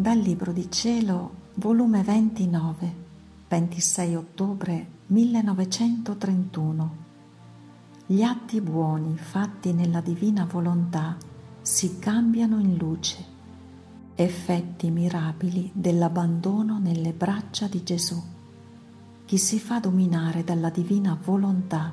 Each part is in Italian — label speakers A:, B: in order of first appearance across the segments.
A: Dal Libro di Cielo, volume 29, 26 ottobre 1931. Gli atti buoni fatti nella divina volontà si cambiano in luce, effetti mirabili dell'abbandono nelle braccia di Gesù. Chi si fa dominare dalla divina volontà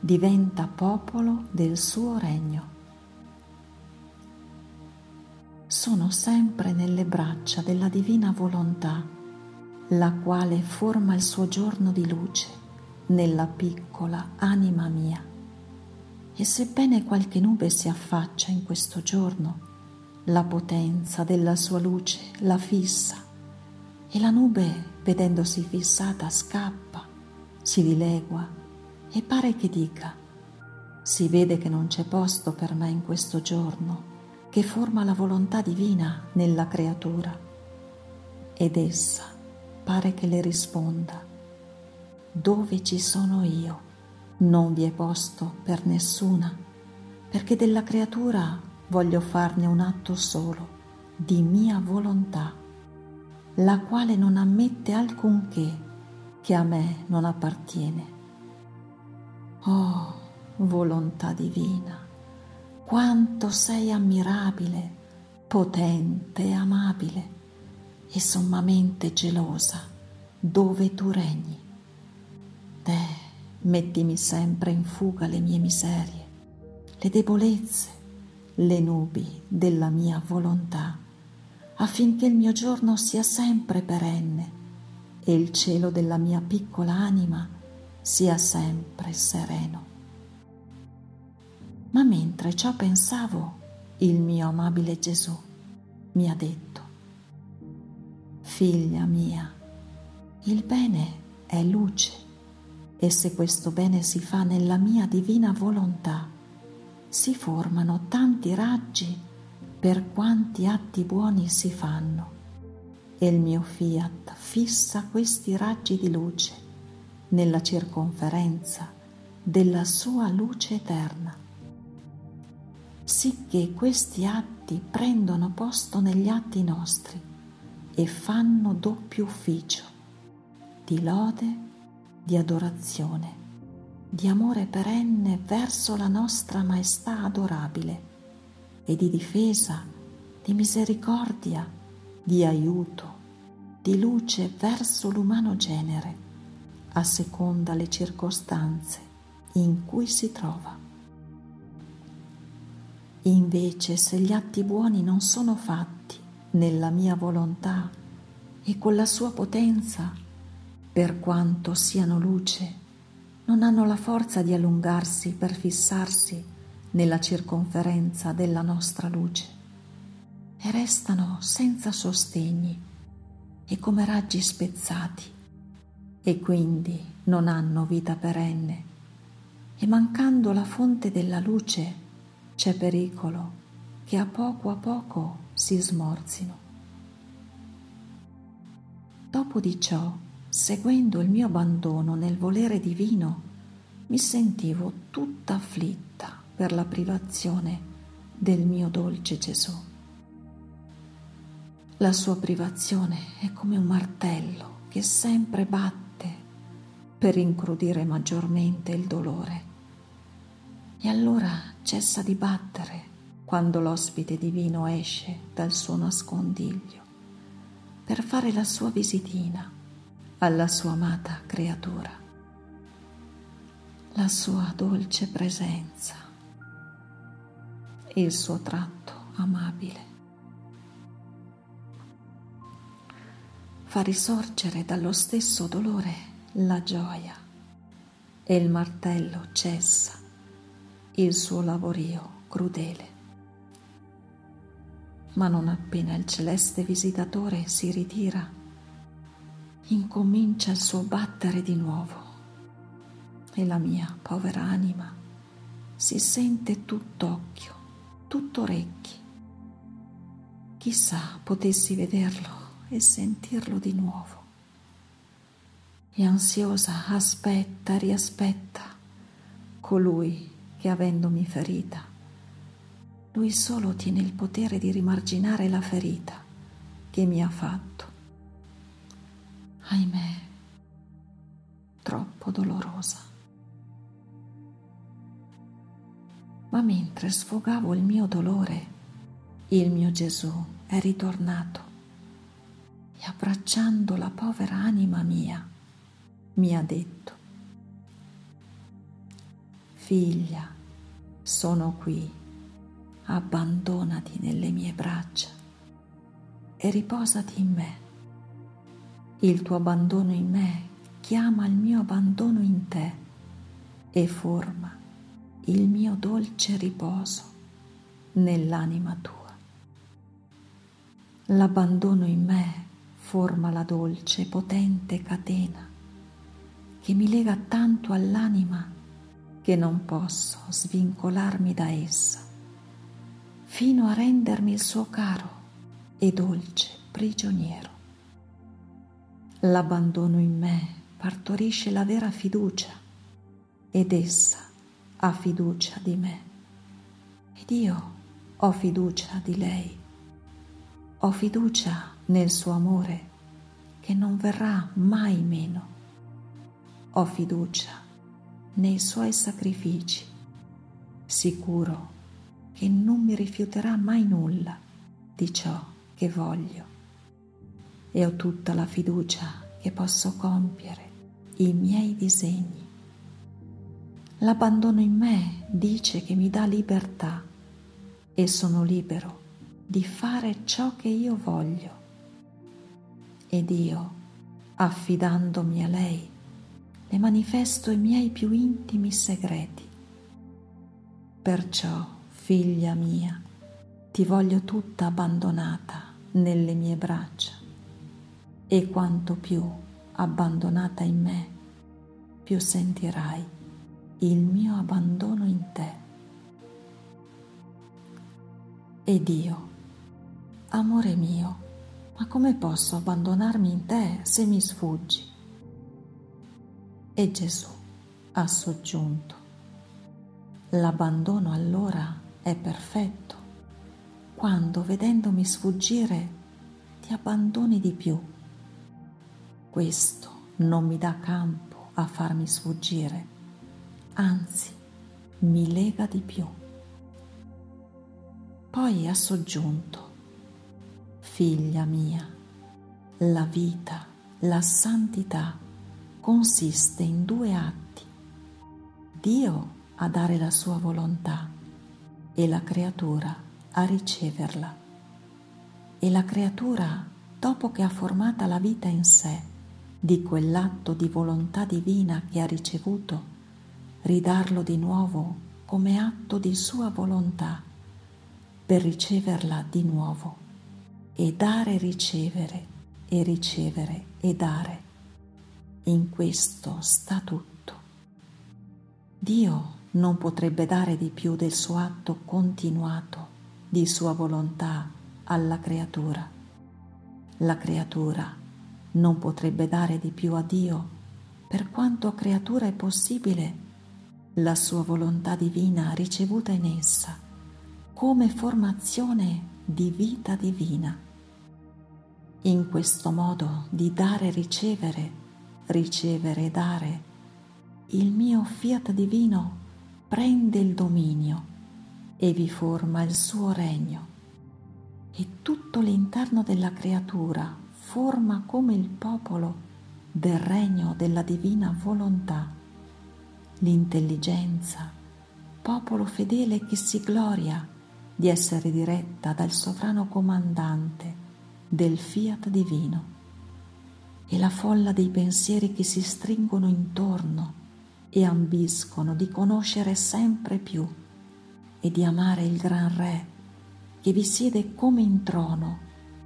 A: diventa popolo del suo regno sono sempre nelle braccia della divina volontà, la quale forma il suo giorno di luce nella piccola anima mia. E sebbene qualche nube si affaccia in questo giorno, la potenza della sua luce la fissa e la nube, vedendosi fissata, scappa, si dilegua e pare che dica, si vede che non c'è posto per me in questo giorno che forma la volontà divina nella creatura ed essa pare che le risponda, dove ci sono io non vi è posto per nessuna, perché della creatura voglio farne un atto solo di mia volontà, la quale non ammette alcunché che a me non appartiene. Oh, volontà divina! Quanto sei ammirabile, potente e amabile e sommamente gelosa dove tu regni. Te mettimi sempre in fuga le mie miserie, le debolezze, le nubi della mia volontà, affinché il mio giorno sia sempre perenne e il cielo della mia piccola anima sia sempre sereno. Ma mentre ciò pensavo, il mio amabile Gesù mi ha detto, Figlia mia, il bene è luce e se questo bene si fa nella mia divina volontà, si formano tanti raggi per quanti atti buoni si fanno. E il mio fiat fissa questi raggi di luce nella circonferenza della sua luce eterna sicché questi atti prendono posto negli atti nostri e fanno doppio ufficio di lode, di adorazione, di amore perenne verso la nostra maestà adorabile e di difesa, di misericordia, di aiuto, di luce verso l'umano genere, a seconda le circostanze in cui si trova. Invece se gli atti buoni non sono fatti nella mia volontà e con la sua potenza, per quanto siano luce, non hanno la forza di allungarsi per fissarsi nella circonferenza della nostra luce. E restano senza sostegni e come raggi spezzati e quindi non hanno vita perenne. E mancando la fonte della luce c'è pericolo che a poco a poco si smorzino. Dopo di ciò, seguendo il mio abbandono nel volere divino, mi sentivo tutta afflitta per la privazione del mio dolce Gesù. La sua privazione è come un martello che sempre batte per incrudire maggiormente il dolore e allora cessa di battere quando l'ospite divino esce dal suo nascondiglio per fare la sua visitina alla sua amata creatura. La sua dolce presenza, il suo tratto amabile. Fa risorgere dallo stesso dolore la gioia e il martello cessa il suo lavorio crudele. Ma non appena il celeste visitatore si ritira, incomincia il suo battere di nuovo e la mia povera anima si sente tutt'occhio, tutto orecchi. Chissà potessi vederlo e sentirlo di nuovo. E ansiosa aspetta, riaspetta colui che avendomi ferita, lui solo tiene il potere di rimarginare la ferita che mi ha fatto. Ahimè, troppo dolorosa. Ma mentre sfogavo il mio dolore, il mio Gesù è ritornato e abbracciando la povera anima mia mi ha detto, figlia, sono qui, abbandonati nelle mie braccia e riposati in me. Il tuo abbandono in me chiama il mio abbandono in te e forma il mio dolce riposo nell'anima tua. L'abbandono in me forma la dolce potente catena che mi lega tanto all'anima che non posso svincolarmi da essa, fino a rendermi il suo caro e dolce prigioniero. L'abbandono in me partorisce la vera fiducia ed essa ha fiducia di me ed io ho fiducia di lei. Ho fiducia nel suo amore che non verrà mai meno. Ho fiducia nei suoi sacrifici, sicuro che non mi rifiuterà mai nulla di ciò che voglio e ho tutta la fiducia che posso compiere i miei disegni. L'abbandono in me dice che mi dà libertà e sono libero di fare ciò che io voglio. Ed io, affidandomi a lei, le manifesto i miei più intimi segreti. Perciò, figlia mia, ti voglio tutta abbandonata nelle mie braccia e quanto più abbandonata in me, più sentirai il mio abbandono in te. Ed io, amore mio, ma come posso abbandonarmi in te se mi sfuggi? E Gesù ha soggiunto, l'abbandono allora è perfetto quando vedendomi sfuggire ti abbandoni di più. Questo non mi dà campo a farmi sfuggire, anzi mi lega di più. Poi ha soggiunto, figlia mia, la vita, la santità consiste in due atti. Dio a dare la sua volontà e la creatura a riceverla. E la creatura, dopo che ha formata la vita in sé, di quell'atto di volontà divina che ha ricevuto, ridarlo di nuovo come atto di sua volontà, per riceverla di nuovo, e dare ricevere, e ricevere e dare. In questo sta tutto. Dio non potrebbe dare di più del suo atto continuato di sua volontà alla creatura. La creatura non potrebbe dare di più a Dio per quanto creatura è possibile la sua volontà divina ricevuta in essa come formazione di vita divina. In questo modo di dare e ricevere, ricevere e dare, il mio fiat divino prende il dominio e vi forma il suo regno. E tutto l'interno della creatura forma come il popolo del regno della divina volontà, l'intelligenza, popolo fedele che si gloria di essere diretta dal sovrano comandante del fiat divino e la folla dei pensieri che si stringono intorno e ambiscono di conoscere sempre più e di amare il gran Re che vi siede come in trono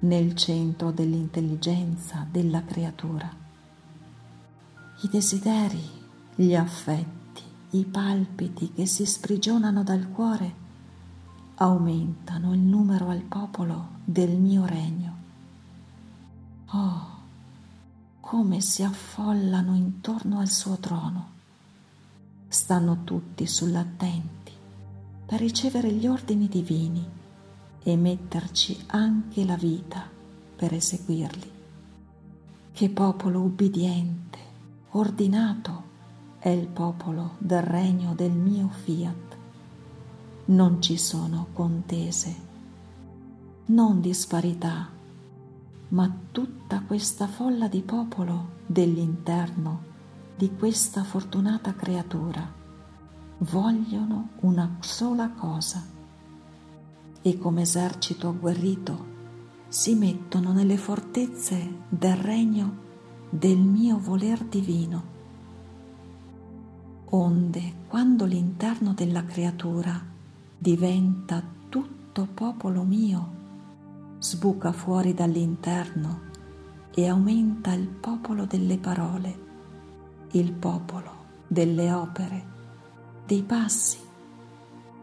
A: nel centro dell'intelligenza della creatura. I desideri, gli affetti, i palpiti che si sprigionano dal cuore aumentano il numero al popolo del mio regno. Come si affollano intorno al suo trono. Stanno tutti sull'attenti per ricevere gli ordini divini e metterci anche la vita per eseguirli. Che popolo ubbidiente, ordinato è il popolo del regno del mio fiat. Non ci sono contese, non disparità, ma tutta questa folla di popolo dell'interno di questa fortunata creatura vogliono una sola cosa e come esercito agguerrito si mettono nelle fortezze del regno del mio voler divino. Onde, quando l'interno della creatura diventa tutto popolo mio, sbuca fuori dall'interno e aumenta il popolo delle parole, il popolo delle opere, dei passi.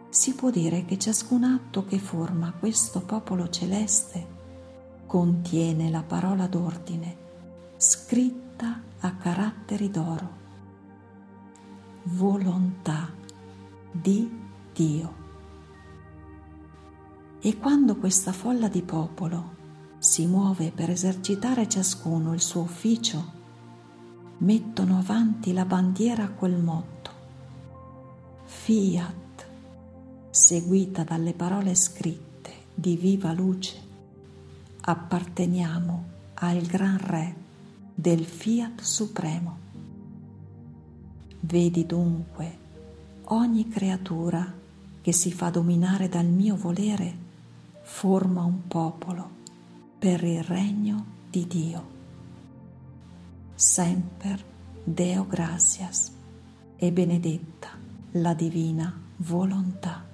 A: Si può dire che ciascun atto che forma questo popolo celeste contiene la parola d'ordine scritta a caratteri d'oro. Volontà di Dio. E quando questa folla di popolo si muove per esercitare ciascuno il suo ufficio, mettono avanti la bandiera col motto Fiat, seguita dalle parole scritte di viva luce, apparteniamo al Gran Re del Fiat Supremo. Vedi dunque ogni creatura che si fa dominare dal mio volere forma un popolo per il regno di Dio. Semper Deo gratias e benedetta la divina volontà.